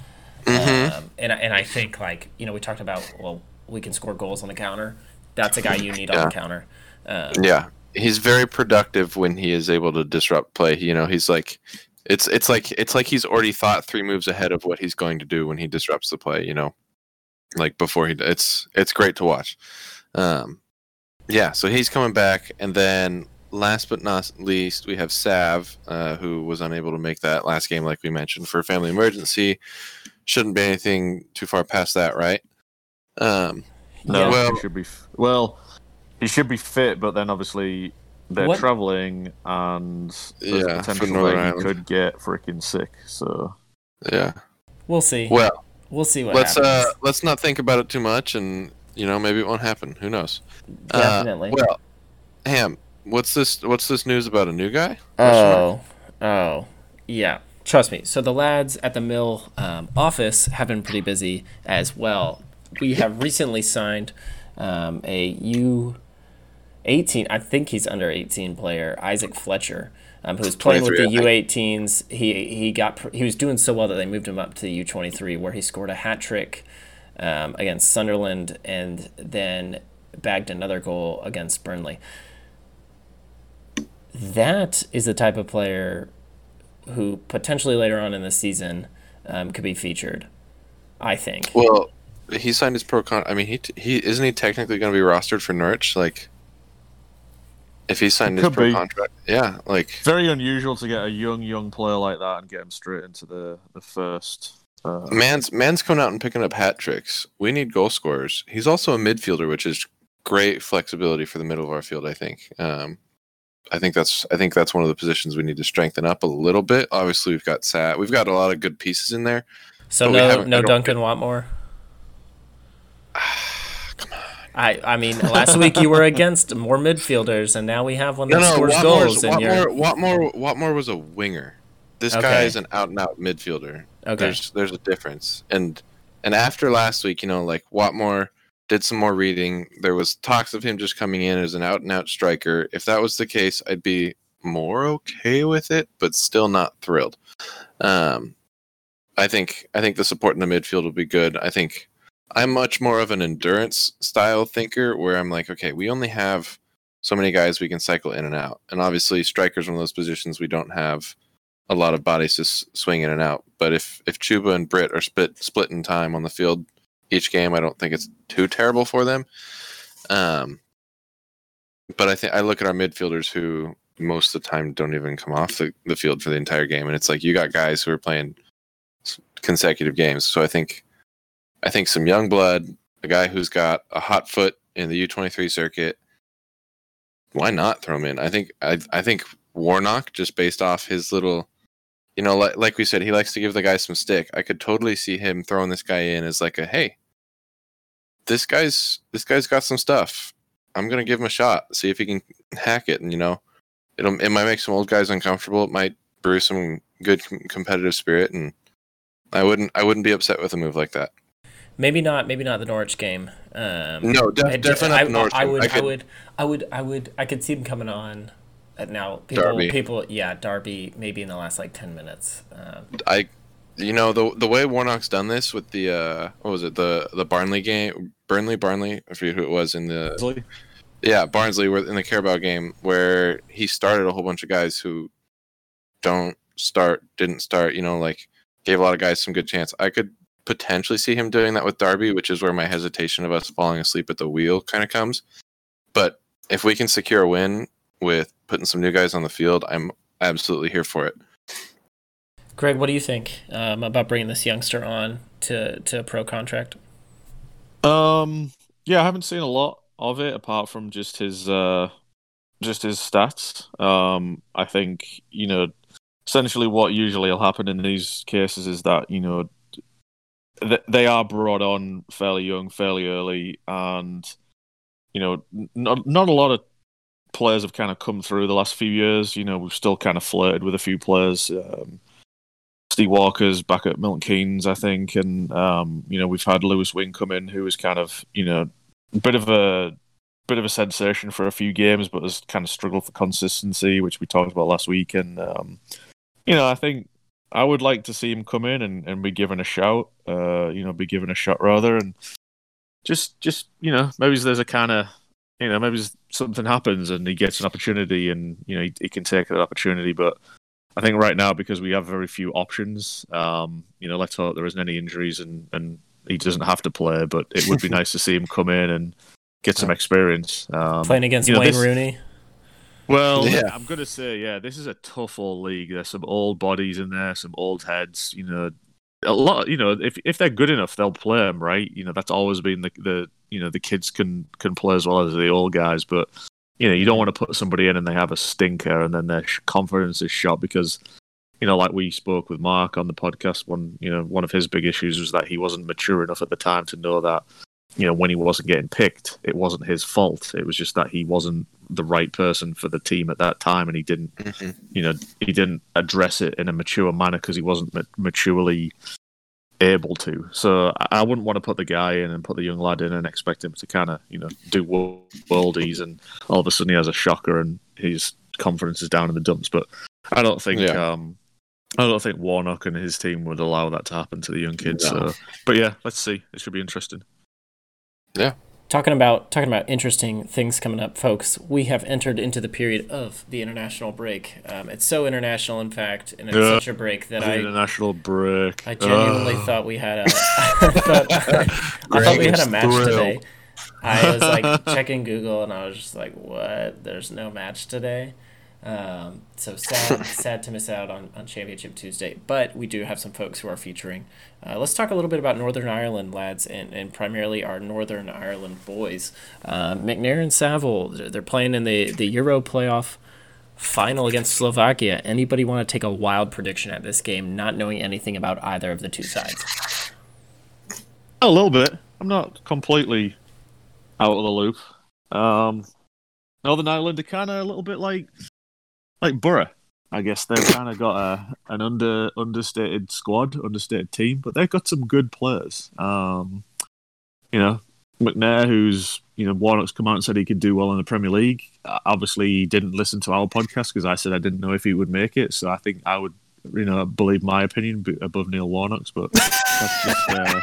Mm-hmm. Um, and I- and I think like you know we talked about well we can score goals on the counter. That's a guy you need on the counter. Um, Yeah, he's very productive when he is able to disrupt play. You know, he's like, it's it's like it's like he's already thought three moves ahead of what he's going to do when he disrupts the play. You know, like before he, it's it's great to watch. Um, yeah, so he's coming back, and then last but not least, we have Sav, uh, who was unable to make that last game, like we mentioned, for a family emergency. Shouldn't be anything too far past that, right? Um, No, Well- should be. f- Well, he should be fit, but then obviously they're What- traveling, and there's Yeah, potential that he Ireland. could get freaking sick. So yeah. We'll see. Well, we'll see what let's happens. uh let's not think about it too much and you know maybe it won't happen who knows Uh, Definitely. well ham what's this what's this news about a new guy Oh, oh, yeah. Trust me. So the lads at the mill um, office have been pretty busy as well. We have recently signed um, a U eighteen. I think he's under eighteen player, Isaac Fletcher, um, who was playing with the U18s. He he got he was doing so well that they moved him up to the U twenty three, where he scored a hat trick um, against Sunderland and then bagged another goal against Burnley that is the type of player who potentially later on in the season um, could be featured. I think. well he signed his pro con i mean he he isn't he technically going to be rostered for norwich like if he signed his pro be. contract yeah like very unusual to get a young young player like that and get him straight into the the first. Uh, man's man's coming out and picking up hat tricks we need goal scorers he's also a midfielder which is great flexibility for the middle of our field i think um I think that's I think that's one of the positions we need to strengthen up a little bit. Obviously, we've got Sat, we've got a lot of good pieces in there. So no, haven't- I no don't Duncan Watmore. I, I mean, last week you were against more midfielders, and now we have one that No, no, scores Watmore's, goals. And you're Watmore, Watmore, Watmore was a winger. This guy is an out and out midfielder. okay. There's there's a difference. And and after last week, you know, like Watmore did some more reading. There was talks of him just coming in as an out and out striker. If that was the case, I'd be more okay with it, but still not thrilled. Um, I think I think the support in the midfield will be good. I think I'm much more of an endurance style thinker where I'm like, okay, we only have so many guys we can cycle in and out. And obviously strikers one of those positions we don't have a lot of bodies to swing in and out. But if if Chuba and Britt are split split in time on the field each game, I don't think it's too terrible for them. Um, but I think I look at our midfielders who most of the time don't even come off the, the field for the entire game. And it's like you got guys who are playing consecutive games. So I think I think some young blood, a guy who's got a hot foot in the U23 circuit, why not throw him in? I think I I think Warnock just based off his little you know, like, like we said, he likes to give the guy some stick. I could totally see him throwing this guy in as like a hey, this guy's this guy's got some stuff. I'm gonna give him a shot, see if he can hack it, and you know, it'll it might make some old guys uncomfortable. It might brew some good com- competitive spirit, and I wouldn't I wouldn't be upset with a move like that. Maybe not. Maybe not the Norwich game. Um, No, def- I- definitely not I, the Norwich I, game. would. I I, would. I would. I would. I could see them coming on. At now, people. Derby. People. Yeah, Derby. Maybe in the last like ten minutes. Um, I, you know, the the way Warnock's done this with the uh, what was it the the Barnley game, Burnley, Barnley, I forget who it was in the yeah Barnsley were in the Carabao game where he started a whole bunch of guys who don't start, didn't start, you know, like gave a lot of guys some good chance. I could potentially see him doing that with Derby, which is where my hesitation of us falling asleep at the wheel kind of comes. But if we can secure a win with putting some new guys on the field, I'm absolutely here for it. Greg, what do you think um, about bringing this youngster on to to a pro contract? Um, yeah, I haven't seen a lot of it apart from just his uh, just his stats. Um, I think you know, essentially what usually will happen in these cases is that you know th- they are brought on fairly young, fairly early, and you know, not not a lot of players have kind of come through the last few years. You know, we've still kind of flirted with a few players. Um, Steve Walker's back at Milton Keynes, I think, and um, you know we've had Lewis Wing come in, who was kind of you know a bit of a bit of a sensation for a few games, but has kind of struggled for consistency, which we talked about last week. And um, you know, I think I would like to see him come in and, and be given a shout. Uh, you know, be given a shot rather, and just just you know maybe there's a kind of you know maybe something happens and he gets an opportunity and you know he, he can take that opportunity, but. I think right now because we have very few options, um, you know, let's hope there isn't any injuries and, and he doesn't have to play. But it would be nice to see him come in and get some experience. Um, Playing against you know, Wayne this- Rooney. Well, Yeah. I'm gonna say, yeah, this is a tough old league. There's some old bodies in there, some old heads. You know, a lot. You know, if if they're good enough, they'll play them, right? You know, that's always been the the you know the kids can can play as well as the old guys, but you know, you don't want to put somebody in and they have a stinker and then their confidence is shot because. You know, like we spoke with Mark on the podcast, one you know one of his big issues was that he wasn't mature enough at the time to know that you know, when he wasn't getting picked, it wasn't his fault. It was just that he wasn't the right person for the team at that time, and he didn't, Mhm. you know, he didn't address it in a mature manner because he wasn't maturely able to. So I- I wouldn't want to put the guy in and put the young lad in and expect him to kind of, you know, do worldies, and all of a sudden he has a shocker and his confidence is down in the dumps. But I don't think. Yeah. um I don't think Warnock and his team would allow that to happen to the young kids. No. So, but yeah, let's see. It should be interesting. Talking about talking about interesting things coming up, folks. We have entered into the period of the international break. Um, it's so international, in fact, and it's Yeah. such a break that I international break. I genuinely Ugh. thought we had a I thought, I thought we had a match Thrill. today. I was like checking Google and I was just like, "What? There's no match today." Um, so sad, sad to miss out on, on Championship Tuesday. But we do have some folks who are featuring. Uh, let's talk a little bit about Northern Ireland, lads, and, and primarily our Northern Ireland boys. Uh, McNair and Saville, they're they're playing in the, the Euro playoff final against Slovakia. Anybody want to take a wild prediction at this game, not knowing anything about either of the two sides? A little bit. I'm not completely out of the loop. Um, Northern Ireland are kind of a little bit like like Borough. I guess they've kind of got a an under understated squad, understated team, but they've got some good players. Um, you know, McNair, who's you know Warnock's come out and said he could do well in the Premier League. Uh, Obviously, he didn't listen to our podcast because I said I didn't know if he would make it. So I think I would, you know, believe my opinion above Neil Warnock's. But that's just uh,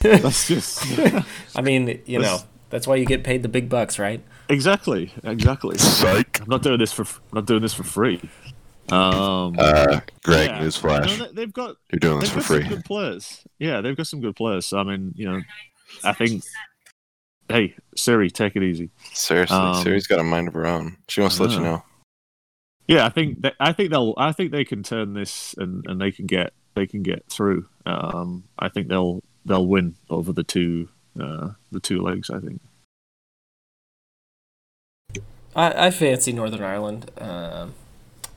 that's just. I mean, you know, that's why you get paid the big bucks, right? Exactly, exactly. I'm not doing this for I'm not doing this for free. Um, Uh, Greg, yeah. newsflash. You know, they- they've got You're doing this for free. some good players. Yeah, they've got some good players. So I mean, you know, I think. Hey Siri, take it easy. Seriously, Um, Siri's got a mind of her own. She wants to let you know. Yeah, I think that, I think they'll I think they can turn this and, and they can get they can get through. Um, I think they'll they'll win over the two uh, the two legs. I think. I, I fancy Northern Ireland. Um,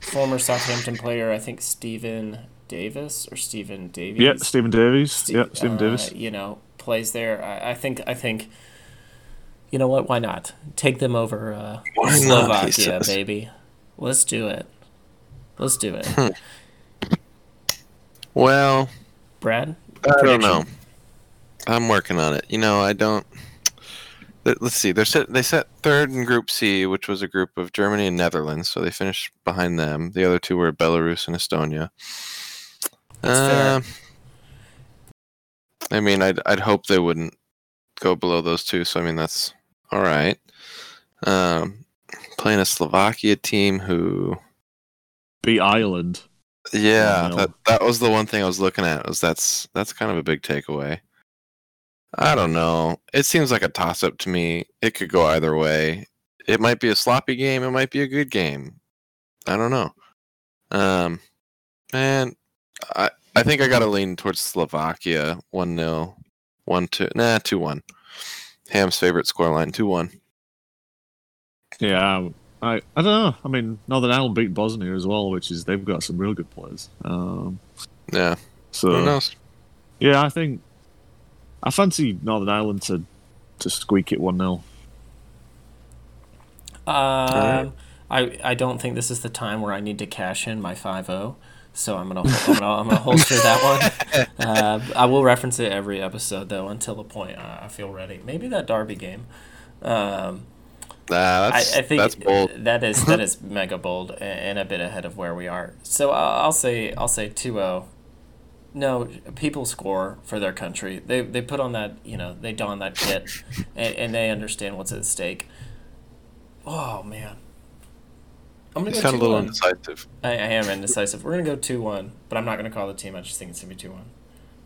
former Southampton player, I think Stephen Davis or Stephen Davies. Yeah, Stephen Davies. Ste- yeah, Stephen uh, Davis. You know, plays there. I, I think. I think. You know what? Why not take them over uh, Why not, Slovakia, baby? Let's do it. Let's do it, Hmm. Well, Brad. I don't know. I'm working on it. You know, I don't. let- Let's see. They're set, they set third in Group C, which was a group of Germany and Netherlands. So they finished behind them. The other two were Belarus and Estonia. That's fair. Um, I mean, I'd I'd hope they wouldn't go below those two. So I mean, that's all right. Um, playing a Slovakia team who Beat Ireland. yeah, that that was the one thing I was looking at. Was that's that's kind of a big takeaway. I don't know. It seems like a toss up to me. It could go either way. It might be a sloppy game. It might be a good game. I don't know. Um, man, I I think I got to lean towards Slovakia. One 0 one two. Nah, two one. Ham's favorite scoreline two one. Yeah, I I don't know. I mean, Northern Ireland beat Bosnia as well, which is they've got some real good players. Um, Yeah. so Who knows? yeah, I think I fancy Northern Ireland to to squeak it one 0 Um, I I don't think this is the time where I need to cash in my 5-0, so I'm gonna I'm gonna, I'm gonna holster that one. Uh, I will reference it every episode though until the point I, I feel ready. Maybe that Derby game. Um, Nah, I, that's I think that's bold. that is that is mega bold and a bit ahead of where we are. So I'll, I'll say I'll say 2-0. No, people score for their country. They they put on that you know they don that kit, and, and they understand what's at stake. Oh man, I'm gonna You go sound a little one. indecisive. I, I am indecisive. We're gonna go two one, but I'm not gonna call the team. I just think it's gonna be two one.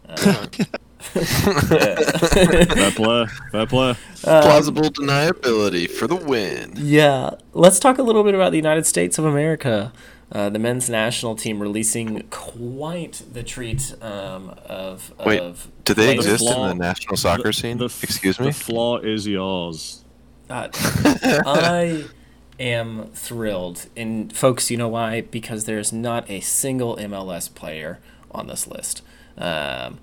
Uh, Fair play, fair play. Plausible deniability for the win. Yeah, let's talk a little bit about the United States of America. Uh, the men's national team releasing quite the treat um, of, Wait, of Do they players. exist in flaw- the national soccer scene? The f- Excuse The me. floor is yours. Uh, I am thrilled, and folks, you know why? Because there's not a single MLS player on this list. Um,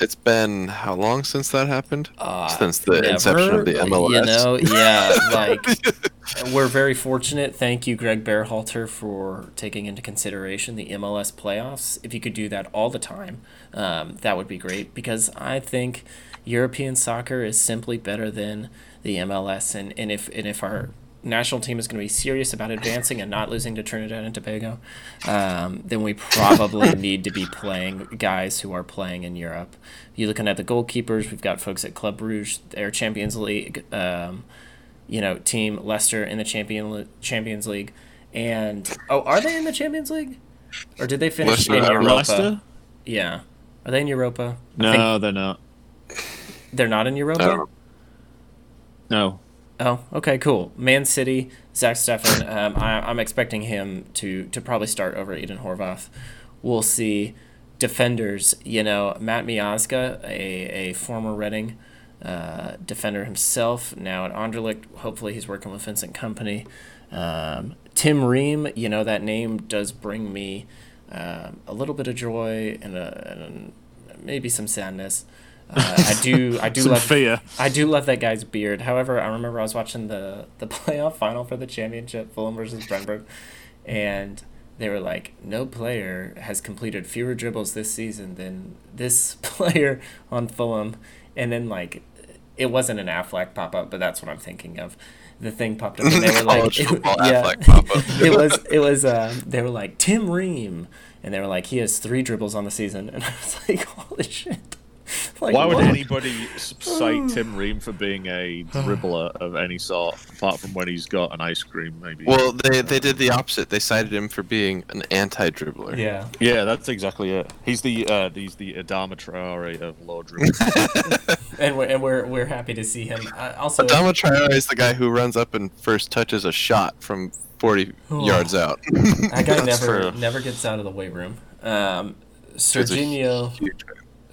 It's been how long since that happened? uh, since the inception of the MLS. You know, yeah, like we're very fortunate. Thank you, Greg Berhalter, for taking into consideration the MLS playoffs. If you could do that all the time, um, that would be great because I think European soccer is simply better than the MLS. And, and if and if our national team is going to be serious about advancing and not losing to Trinidad and Tobago, um, then we probably need to be playing guys who are playing in Europe. You're looking at the goalkeepers. We've got folks at Club Brugge, their Champions League, um, you know, team Leicester in the Champion Champions League, and oh, are they in the Champions League, or did they finish Leicester- in Europa? Leicester? Yeah, are they in Europa? No, think they're not. they're not in Europa. I don't- No. Oh, okay, cool. Man City, Zach Steffen. Um, I, I'm expecting him to to probably start over Ethan Horvath. We'll see. Defenders, you know, Matt Miazga, a, a former Reading uh, defender himself, now at Anderlecht. Hopefully, he's working with Vincent Kompany. Um, Tim Ream, you know, that name does bring me um, a little bit of joy and, a, and maybe some sadness. Uh, I do, I do love fear. I do love that guy's beard. However, I remember I was watching the the playoff final for the championship, Fulham versus Brentford, and they were like, no player has completed fewer dribbles this season than this player on Fulham, and then like, it wasn't an Affleck pop up, but that's what I'm thinking of. The thing popped up, and they were like, it- yeah, it was it was uh, they were like Tim Ream, and they were like he has three dribbles on the season, and I was like, holy shit. Like, Why would what? anybody cite Tim Ream for being a dribbler of any sort, apart from when he's got an ice cream, maybe? Well, they they did the opposite. They cited him for being an anti-dribbler. Yeah. yeah, that's exactly it. He's the uh, he's the Adama Traore of low dribble. and we're and we're, we're happy to see him. Uh, also, Adama Traore is the guy who runs up and first touches a shot from 40 Oh. yards out. That guy That's never true. never gets out of the weight room. Um, It's a Sergiño, huge-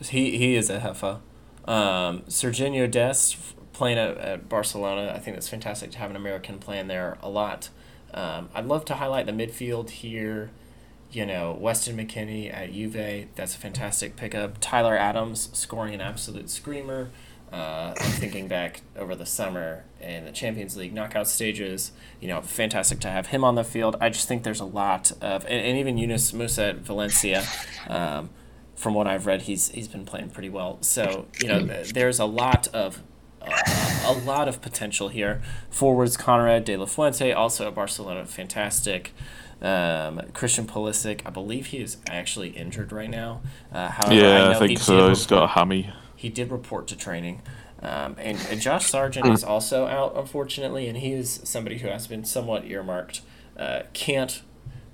he he is a heffa. Um, Dest playing at, at Barcelona. I think it's fantastic to have an American playing there a lot. Um, I'd love to highlight the midfield here. You know, Weston McKennie at Juve. That's a fantastic pickup. Tyler Adams scoring an absolute screamer. Uh, I'm thinking back over the summer in the Champions League knockout stages. You know, fantastic to have him on the field. I just think there's a lot of, and, and even Yunus Musah at Valencia. Um, from what I've read, he's he's been playing pretty well. So you know, there's a lot of uh, a lot of potential here. Forwards Konrad De La Fuente, also at Barcelona, fantastic. Um, Christian Pulisic, I believe he is actually injured right now. Uh, however, yeah, know I, he think did so. He's report- got a hammy. he did report to training. Um, and, and Josh Sargent is also out, unfortunately, and he is somebody who has been somewhat earmarked. Uh, can't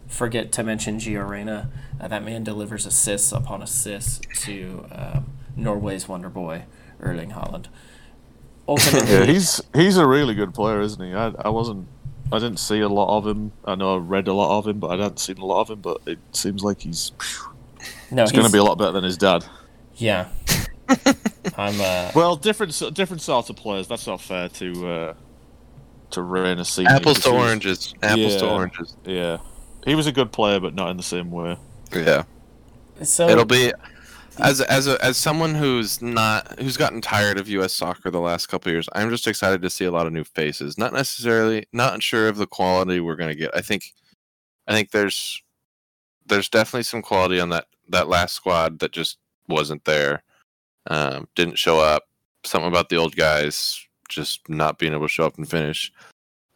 forget to mention Gio Reyna. Uh, that man delivers assists upon assists to um, Norway's wonder boy, Erling Haaland. Ultimately, Yeah, he's he's a really good player, isn't he? I, I wasn't, I didn't see a lot of him. I know I read a lot of him, but I hadn't seen a lot of him. But it seems like he's no, he's going to be a lot better than his dad. Yeah. I'm, uh, Well, different different sorts of players. That's not fair to uh, to Reyna Senior. Apples to because he was- oranges. Apples to oranges. Yeah, he was a good player, but not in the same way. Yeah. so It'll be as as a, as someone who's not who's gotten tired of U.S. soccer the last couple of years. I'm just excited to see a lot of new faces. Not necessarily not sure of the quality we're going to get. I think I think there's there's definitely some quality on that that last squad that just wasn't there. Um, didn't show up. Something about the old guys just not being able to show up and finish.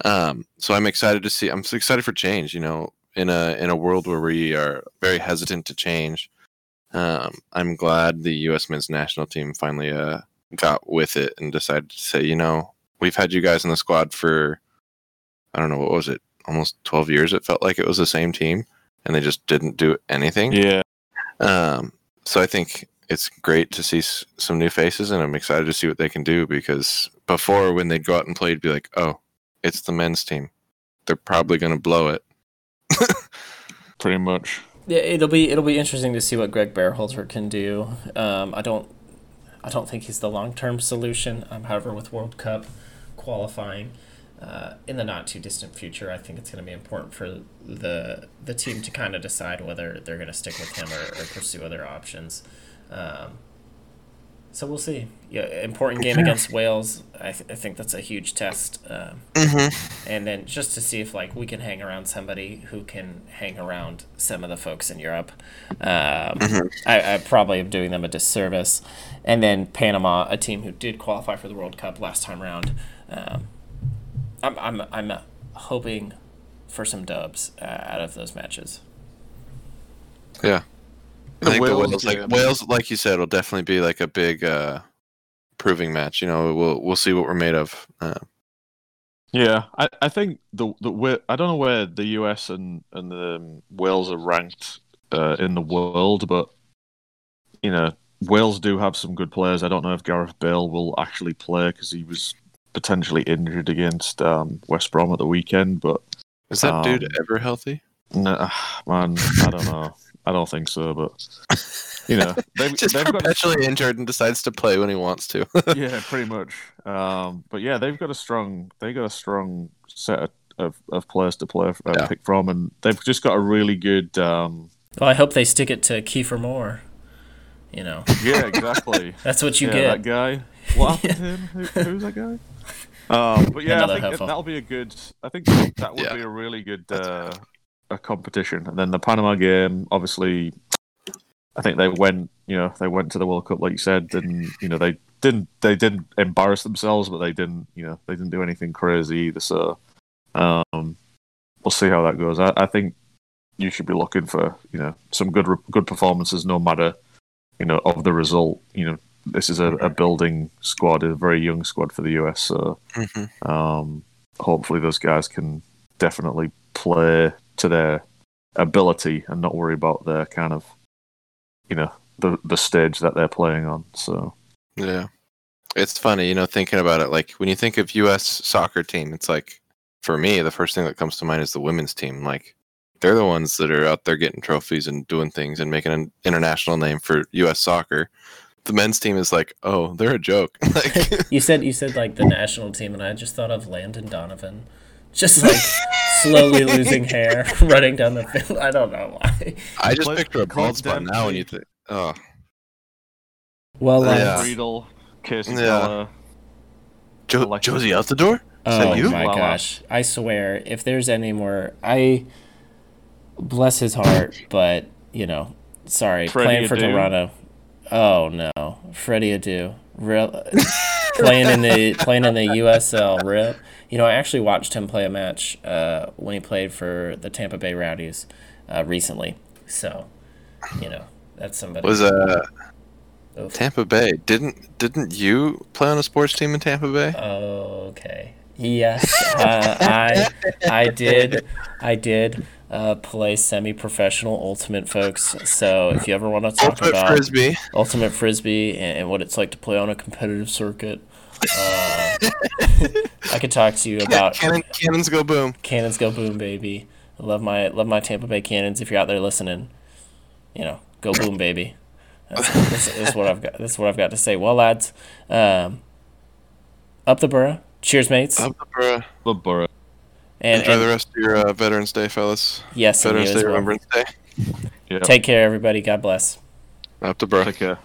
Um, so I'm excited to see. I'm excited for change. You know, in a in a world where we are very hesitant to change. Um, I'm glad the U.S. men's national team finally uh, got with it and decided to say, you know, we've had you guys in the squad for, I don't know, what was it, almost 12 years. It felt like it was the same team, and they just didn't do anything. Yeah, Um, so I think it's great to see s- some new faces, and I'm excited to see what they can do because before, when they'd go out and play, it'd be like, oh, it's the men's team. They're probably going to blow it. pretty much. Yeah, it'll be it'll be interesting to see what Greg Berhalter can do. Um, I don't I don't think he's the long term solution. Um, however, with World Cup qualifying uh, in the not too distant future, I think it's going to be important for the the team to kind of decide whether they're going to stick with him or, or pursue other options. Um, so we'll see. Yeah, important game against Wales. I, th- I think that's a huge test. Um, and then just to see if like we can hang around somebody who can hang around some of the folks in Europe. Um, I, I probably am doing them a disservice. And then Panama, a team who did qualify for the World Cup last time around. Um, I'm I'm I'm hoping for some dubs uh, out of those matches. Yeah. I think the Wales Wales, like game. Wales, like you said, will definitely be like a big uh, proving match. You know, we'll we'll see what we're made of. Uh, Yeah, I, I think the the I don't know where the US and and the um, Wales are ranked uh, in the world, but you know Wales do have some good players. I don't know if Gareth Bale will actually play because he was potentially injured against um, West Brom at the weekend. But is that dude Um, ever healthy? nah, man, I don't know. I don't think so. But you know they've, Just they've got perpetually injured and decides to play when he wants to. yeah, pretty much. Um, but yeah, they've got a strong they got a strong set of, of, of players to play uh, Yeah. pick from, and they've just got a really good. Um, Well, I hope they stick it to Kiefer Moore. You know, yeah, exactly. that's what you yeah, get. that guy. What happened to him? Who, who's that guy? Um, but yeah, Another I think heifer. that'll be a good. I think that would Yeah. be a really good uh, a competition. And then the Panama game, obviously, I think they went. You know, they went to the World Cup, like you said, and you know they didn't they didn't embarrass themselves, but they didn't. You know, they didn't do anything crazy either. So, um, we'll see how that goes. I, I think you should be looking for you know some good good performances, no matter you know of the result. You know, this is a, a building squad, a very young squad for the US. So Mhm. um, hopefully those guys can definitely play to their ability and not worry about their kind of you know the the stage that they're playing on. So Yeah. It's funny, you know, thinking about it. Like when you think of U.S. soccer team, it's like for me, the first thing that comes to mind is the women's team. Like they're the ones that are out there getting trophies and doing things and making an international name for U.S. soccer. The men's team is like, oh, they're a joke. like, You said you said like the national team, and I just thought of Landon Donovan, just like slowly losing hair, running down the field. I don't know why. I just Cliff- picture a Cliff bald spot now when you think, oh, Well, Yeah. lads, Riedel, Casey Yeah. Jo- Josie out the door. Is oh you? my Lala. gosh! I swear, if there's any more, I bless his heart, but you know, sorry, Freddy playing for Adu. Toronto. Oh no, Freddy Adu, real playing in the playing in the USL. Real, you know, I actually watched him play a match uh, when he played for the Tampa Bay Rowdies uh, recently. So, you know, that's somebody. Was uh Oof. Tampa Bay? Didn't didn't you play on a sports team in Tampa Bay? Okay. Yes, uh, I I did I did uh, play semi-professional ultimate, folks. So if you ever want to talk Ultimate about frisbee. ultimate frisbee and, and what it's like to play on a competitive circuit, uh, I could talk to you about Cannon, cannons go boom. Cannons Go Boom, baby. I love my love my Tampa Bay Cannons. If you're out there listening, you know, go boom, baby. That's, that's, that's what I've got. That's what I've got to say. Well, lads, um, up the borough. Cheers, mates. Up the borough. The Borough. and, Enjoy and the rest of your uh, Veterans Day, fellas. yes, and you Veterans as Day, well. Remembrance Day. Yeah. Take care, everybody. God bless. Up the borough. Take care.